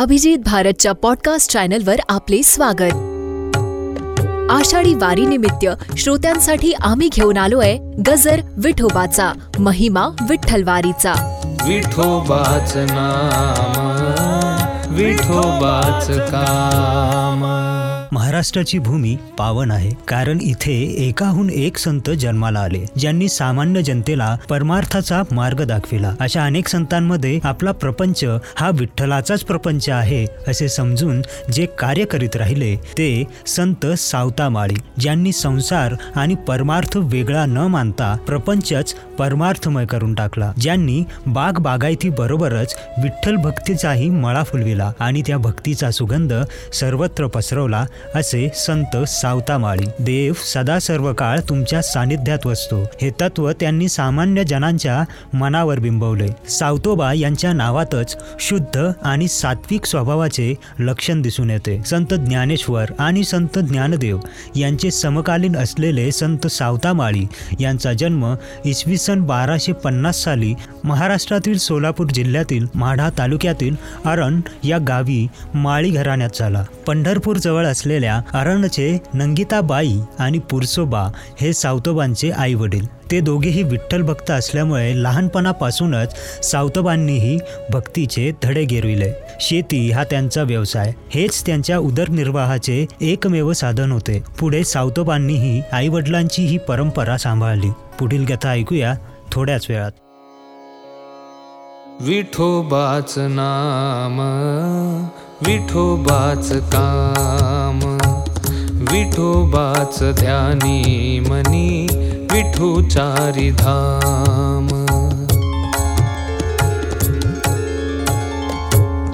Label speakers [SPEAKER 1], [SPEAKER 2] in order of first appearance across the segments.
[SPEAKER 1] अभिजित भारतच्या पॉडकास्ट चॅनलवर आपले स्वागत. आषाढी वारीनिमित्त श्रोत्यांसाठी आम्ही घेऊन आलोय गजर विठोबाचा महिमा विठ्ठलवारीचा.
[SPEAKER 2] विठोबाच नाम विठोबाच का
[SPEAKER 3] महाराष्ट्राची भूमी पावन आहे. कारण इथे एकाहून एक संत जन्माला आले ज्यांनी सामान्य जनतेला परमार्थाचा मार्ग दाखविला. अशा अनेक संतांमध्ये आपला प्रपंच हा विठ्ठलाचाच प्रपंच आहे असे समजून जे कार्य करीत राहिले ते संत सावतामाळी ज्यांनी संसार आणि परमार्थ वेगळा न मानता प्रपंचच परमार्थमय करून टाकला. ज्यांनी बाग बागायती बरोबरच विठ्ठल भक्तीचाही मळा फुलविला आणि त्या भक्तीचा सुगंध सर्वत्र पसरवला असे संत सावतामाळी देव सदा सर्व काळ तुमच्या सानिध्यात वसतो. हे तत्व त्यांनी सामान्य जनांच्या मनावर बिंबवले. सावतोबा यांच्या नावातच शुद्ध आणि सात्विक स्वभावाचे लक्षण दिसून येते. संत ज्ञानेश्वर आणि संत ज्ञानदेव यांचे समकालीन असलेले संत सावतामाळी यांचा जन्म इसवी सन बाराशे पन्नास साली महाराष्ट्रातील सोलापूर जिल्ह्यातील माढा तालुक्यातील अरण या गावी माळी घराण्यात झाला. पंढरपूर जवळ असलेल्या अरणचे नंगिताबाई आणि पुरसोबा हे सावतोबांचे आई वडील ते दोघेही विठ्ठल भक्त असल्यामुळे लहानपणापासूनच सावतोबांनीही भक्तीचे धडे गिरविले शेती हा त्यांचा व्यवसाय. हेच त्यांच्या उदरनिर्वाहाचे एकमेव साधन होते. पुढे सावतोबांनीही आई वडिलांची ही परंपरा सांभाळली. पुढील कथा ऐकूया थोड्याच वेळात.
[SPEAKER 2] विठोबाच नाम विठोबाच काम. विठोबाच ध्यानी मनी विठू धाम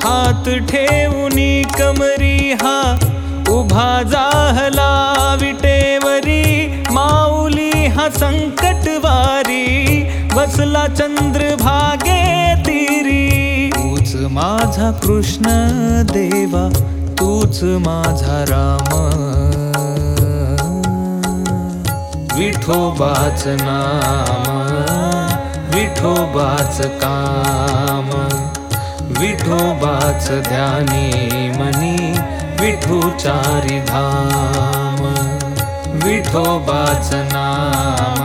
[SPEAKER 2] हात ठेवूनी कमरी हा उभा जाहला विटेवरी माऊली हा संकटवारी बसला चंद्रभागे तिरी। तूच माझा कृष्ण देवा तूच माझा राम विठोबाच नाम विठोबाच काम विठोबाच ध्यानी मनी विठोचारी धाम विठोबाच नाम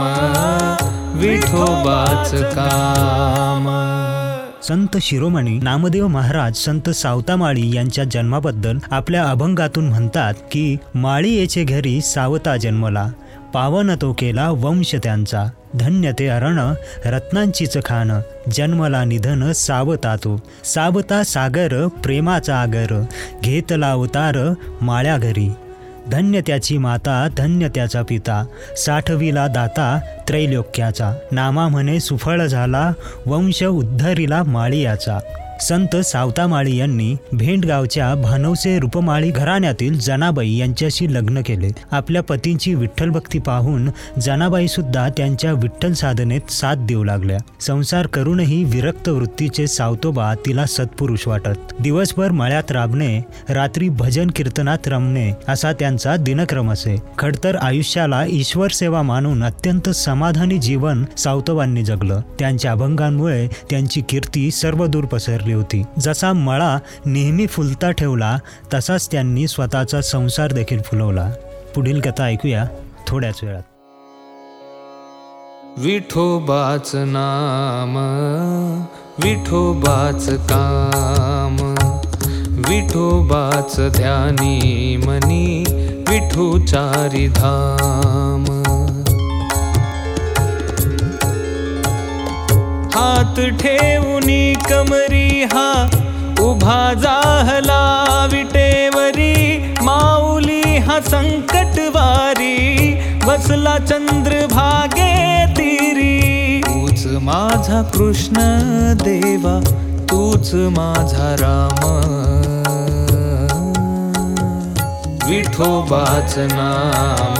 [SPEAKER 2] विठोबाच काम।
[SPEAKER 3] संत शिरोमणी नामदेव महाराज संत सावतामाळी यांच्या जन्माबद्दल आपल्या अभंगातून म्हणतात की माळी येचे घरी सावता जन्मला. पावन तो केला वंश त्यांचा. धन्य ते अरण रत्नांचीच खान जन्मला निधन सावता तो सावता सागर प्रेमाचा आगर घेतला अवतार माळ्या घरी. धन्य त्याची माता धन्य त्याचा पिता. साठविला दाता त्रैलोक्याचा. नामा म्हणे सुफळ झाला वंश उद्धरीला माळियाचा. संत सावतामाळी यांनी भेंडगावच्या भानवसे रूपमाळी घराण्यातील जनाबाई यांच्याशी लग्न केले. आपल्या पतींची विठ्ठल भक्ती पाहून जनाबाई सुद्धा त्यांच्या विठ्ठल साधनेत साथ देऊ लागल्या. संसार करूनही विरक्त वृत्तीचे सावतोबा तिला सत्पुरुष वाटत. दिवसभर मळ्यात राबणे रात्री भजन कीर्तनात रमणे असा त्यांचा दिनक्रम असे. खडतर आयुष्याला ईश्वर सेवा मानून अत्यंत समाधानी जीवन सावतोबांनी जगलं. त्यांच्या अभंगांमुळे त्यांची कीर्ती सर्वदूर पसरली. होती. जसा मळा नेहमी फुलता ठेवला तसाच त्यांनी स्वतःचा संसार देखील फुलवला. पुढील कथा ऐकूया थोड्याच वेळात.
[SPEAKER 2] विठोबाच नाम विठोबाच काम विठोबाच ध्यानी मनी विठोचारी धाम. हात ठेवून कमरी हा उभा जाहला विटेवरी माऊली हा संकटवारी बसला चंद्रभागे तिरी. तूच माझा कृष्ण देवा तूच माझा राम. विठोबाच नाम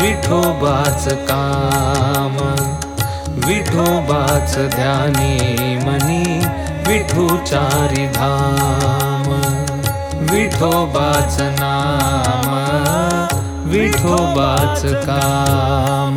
[SPEAKER 2] विठोबाच काम विठोबाच ध्यानी मनी विठु चारिधाम विठो बाच नाम विठो बाच काम।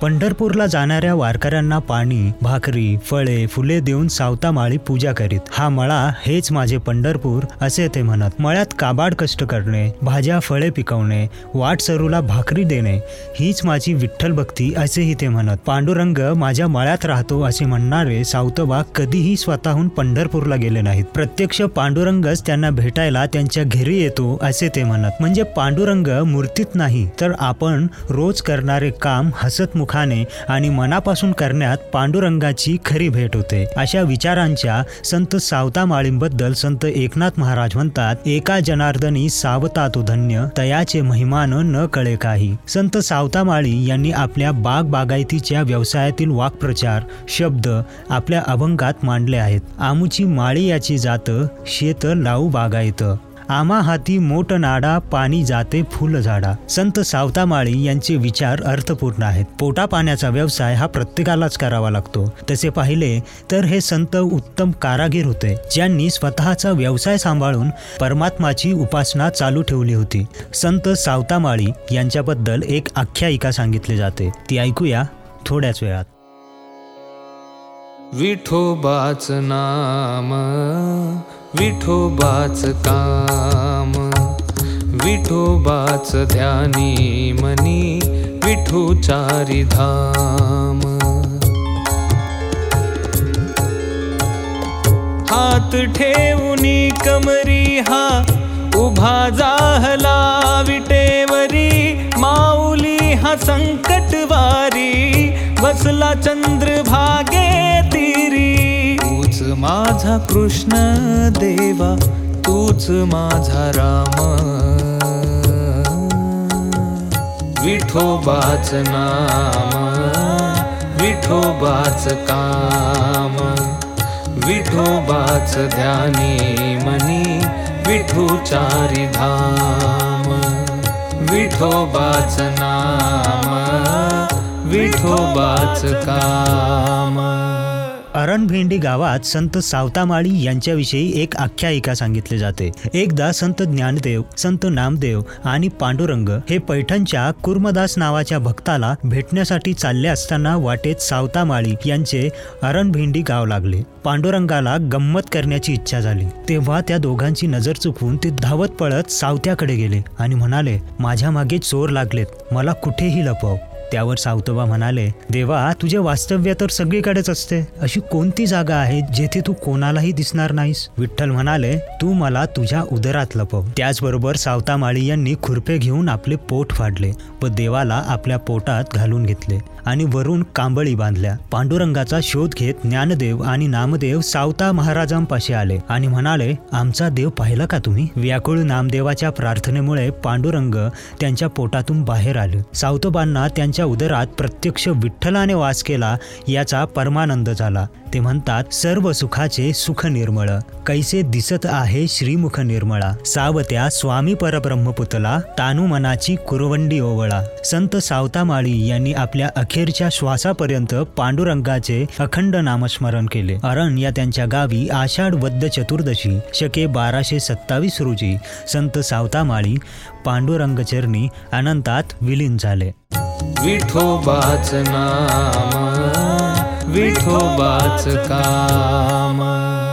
[SPEAKER 3] पंढरपूरला जाणाऱ्या वारकऱ्यांना पाणी भाकरी फळे फुले देऊन सावतामाळी पूजा करीत. हा मळा हेच माझे पंढरपूर असे ते म्हणत. मळ्यात काबाड कष्ट करणे भाज्या फळे पिकवणे वाट सरूला भाकरी देणे हीच माझी विठ्ठल भक्ती असेही ते म्हणत. पांडुरंग माझ्या मळ्यात राहतो असे म्हणणारे सावतबा कधीही स्वतःहून पंढरपूरला गेले नाहीत. प्रत्यक्ष पांडुरंगच त्यांना भेटायला त्यांच्या घरी येतो असे ते म्हणत. म्हणजे पांडुरंग मूर्तीत नाही तर आपण रोज करणारे काम हसत सुखाने आणि मनापासून करण्यात पांडुरंगाची खरी भेट होते. अशा विचारांच्या संत सावता माळींबद्दल संत एकनाथ महाराज म्हणतात एका जनार्दनी सावता तो धन्य तयाचे महिमान न कळे काही. संत सावता माळी यांनी आपल्या बाग बागायतीच्या व्यवसायातील वाक्प्रचार शब्द आपल्या अभंगात मांडले आहेत. आमुची माळी याची जात शेत लावू बागायत. आमा हाती मोठ नाडा पाणी जाते फुल झाडा. संत सावतामाळी यांचे विचार अर्थपूर्ण आहेत. पोटा पाण्याचा व्यवसाय हा प्रत्येकालाच करावा लागतो. तसे पाहिले तर हे संत उत्तम कारागीर होते ज्यांनी स्वतःचा व्यवसाय सांभाळून परमात्माची उपासना चालू ठेवली होती. संत सावतामाळी यांच्याबद्दल एक आख्यायिका सांगितली जाते. ती ऐकूया थोड्याच वेळात.
[SPEAKER 2] विठोबाच नाम विठोबाच काम विठोबाच ध्यानी मनी विठोचारी धाम. हात ठेवूनी कमरी हा उभा जाहला कृष्ण देवा तूच माझा राम. विठोबाच नाम विठोबाच काम. विठोबाच ध्यानी मनी विठुचारी धाम. विठोबाच नाम विठोबाच काम
[SPEAKER 3] अरणभेंडी गावात संत सावतामाळी यांच्याविषयी एक आख्यायिका सांगितली जाते. एकदा संत ज्ञानदेव संत नामदेव आणि पांडुरंग हे पैठणच्या कुर्मदास नावाच्या भक्ताला भेटण्यासाठी चालले असताना वाटेत सावतामाळी यांचे अरणभेंडी गाव लागले. पांडुरंगाला गंमत करण्याची इच्छा झाली. तेव्हा त्या दोघांची नजर चुकवून ते धावत पळत सावत्याकडे गेले आणि म्हणाले माझ्या मागे चोर लागलेत. मला कुठेही लपव त्यावर सावतोबा म्हणाले देवा तुझे वास्तव्य तर सगळीकडेच असते. अशी कोणती जागा आहे जेथे तू कोणालाही दिसणार नाहीस? विठ्ठल म्हणाले तू मला तुझ्या उदरात लपव. त्याचबरोबर सावतामाळी यांनी खुरपे घेऊन आपले पोट फाडले व देवाला आपल्या पोटात घालून घेतले. आणि वरून कांबळी बांधल्या. पांडुरंगाचा शोध घेत ज्ञानदेव आणि नामदेव सावता महाराजांपाशी आले आणि म्हणाले आमचा देव पाहिला का तुम्ही? व्याकुळ नामदेवाच्या प्रार्थनेमुळे पांडुरंग त्यांच्या पोटातून बाहेर आले. सावतोबांना त्यांच्या उदरात प्रत्यक्ष विठ्ठलाने वास केला याचा परमानंद झाला. ते म्हणतात सर्व सुखाचे सुख निर्मळ. कैसे दिसत आहे श्रीमुख निर्मळा. सावत्या स्वामी परब्रह्मपुतला तानुमनाची कुरवंडी ओवळा. संत सावतामाळी यांनी आपल्या अखिल अखेरच्या श्वासापर्यंत पांडुरंगाचे अखंड नामस्मरण केले. अरण या त्यांच्या गावी आषाढ वद्य चतुर्दशी शके बाराशे सत्तावीस रोजी संत सावतामाळी पांडुरंगचरणी अनंतात विलीन झाले.
[SPEAKER 2] विठोबाच नाम विठोबाच काम.